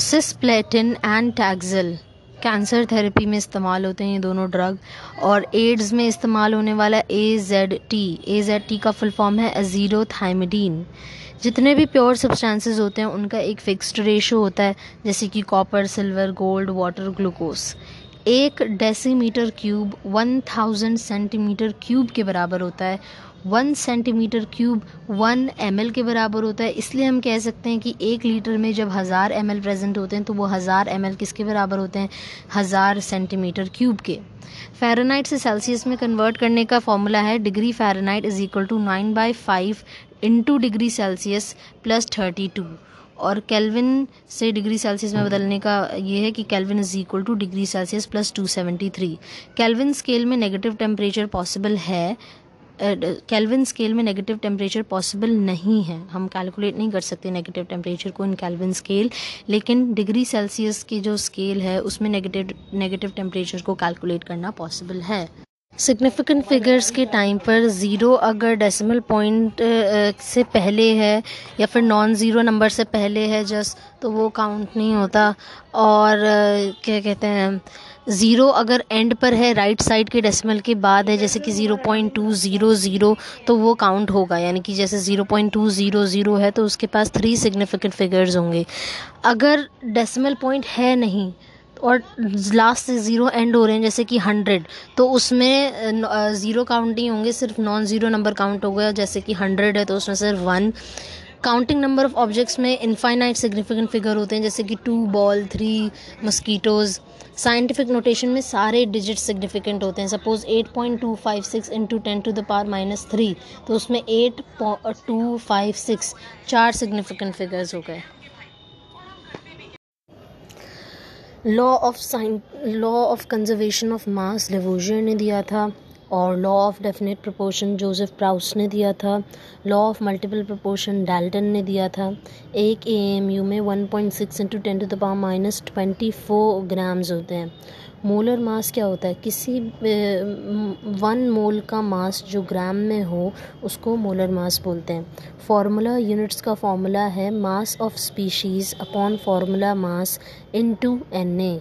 Cisplatin and Taxol cancer therapy में इस्तेमाल होते हैं ये दोनों ड्रग और एड्स में इस्तेमाल होने वाला A Z T A Z T का फुल फॉर्म है अजीरोथाइमिडीन जितने भी प्योर सब्सटेंसेस होते हैं, उनका एक फिक्स्ड रेशो होता है, जैसे कि copper silver gold water glucose एक decimetre cube one thousand centimetre cube के बराबर होता है। One centimetre cube one M के बराबर होता है। इसलिए हम कह सकते हैं कि एक लीटर में जब हज़ार एमएल प्रेजेंट होते हैं तो वो हज़ार एमएल किसके बराबर होते हैं? हज़ार सेंटीमीटर क्यूब के। फ़ारेनहाइट से सेल्सियस में कन्वर्ट करने का फॉर्मूला है। Degree Fahrenheit is equal to nine by five into degree Celsius plus thirty two और केल्विन से डिग्री सेल्सियस में बदलने का ये है कि Kelvin is equal to degree Celsius plus two seventy three Kelvin scale में नेगेटिव टेम्परेचर पॉसिबल है कैलविन स्केल में नेगेटिव टेम्परेचर पॉसिबल नहीं है। हम कैलकुलेट नहीं कर सकते नेगेटिव टेम्परेचर को इन कैलविन स्केल लेकिन डिग्री सेल्सियस की जो स्केल है, उसमें नेगेटिव नेगेटिव टेम्परेचर को कैलकुलेट करना पॉसिबल है। सिग्निफिकेंट फिगर्स के टाइम पर ज़ीरो अगर डेसिमल पॉइंट से पहले है या फिर नॉन ज़ीरो नंबर से पहले है जस्ट तो वो काउंट नहीं होता। और क्या कहते हैं ज़ीरो अगर एंड पर है राइट साइड के डेसिमल के बाद है, जैसे कि zero point two zero zero तो वो काउंट होगा। यानी कि जैसे zero point two zero zero है तो उसके पास थ्री सिग्निफिकेंट फिगर्स होंगे। अगर डेसिमल पॉइंट है नहीं और लास्ट से ज़ीरो एंड हो रहे हैं, जैसे कि हंड्रेड तो उसमें ज़ीरो काउंट नहीं होंगे, सिर्फ़ नॉन ज़ीरो नंबर काउंट हो गया जैसे कि हंड्रेड है तो उसमें सिर्फ़ one counting number of objects में इनफाइनाइट सिग्निफिकेंट फिगर होते हैं, जैसे कि two ball three mosquitoes scientific notation में सारे डिजिट सिग्निफिकेंट होते हैं। Suppose eight point two five six into ten to the power minus three तो उसमें एट टू फाइव सिक्स चार सिग्निफिकेंट फिगर्स हो गए। Law of sine law of conservation of mass Lavoisier ने दिया था, और law of definite proportion Joseph Proust ने दिया था law of multiple proportion Dalton ने दिया था, एक ए एम यू में one point six into ten to the power minus twenty four grams होते हैं। मोलर मास क्या होता है? किसी वन मोल का मास जो ग्राम में हो, उसको मोलर मास बोलते हैं। फार्मूला यूनिट्स का फार्मूला है mass of species upon formula mass into N A.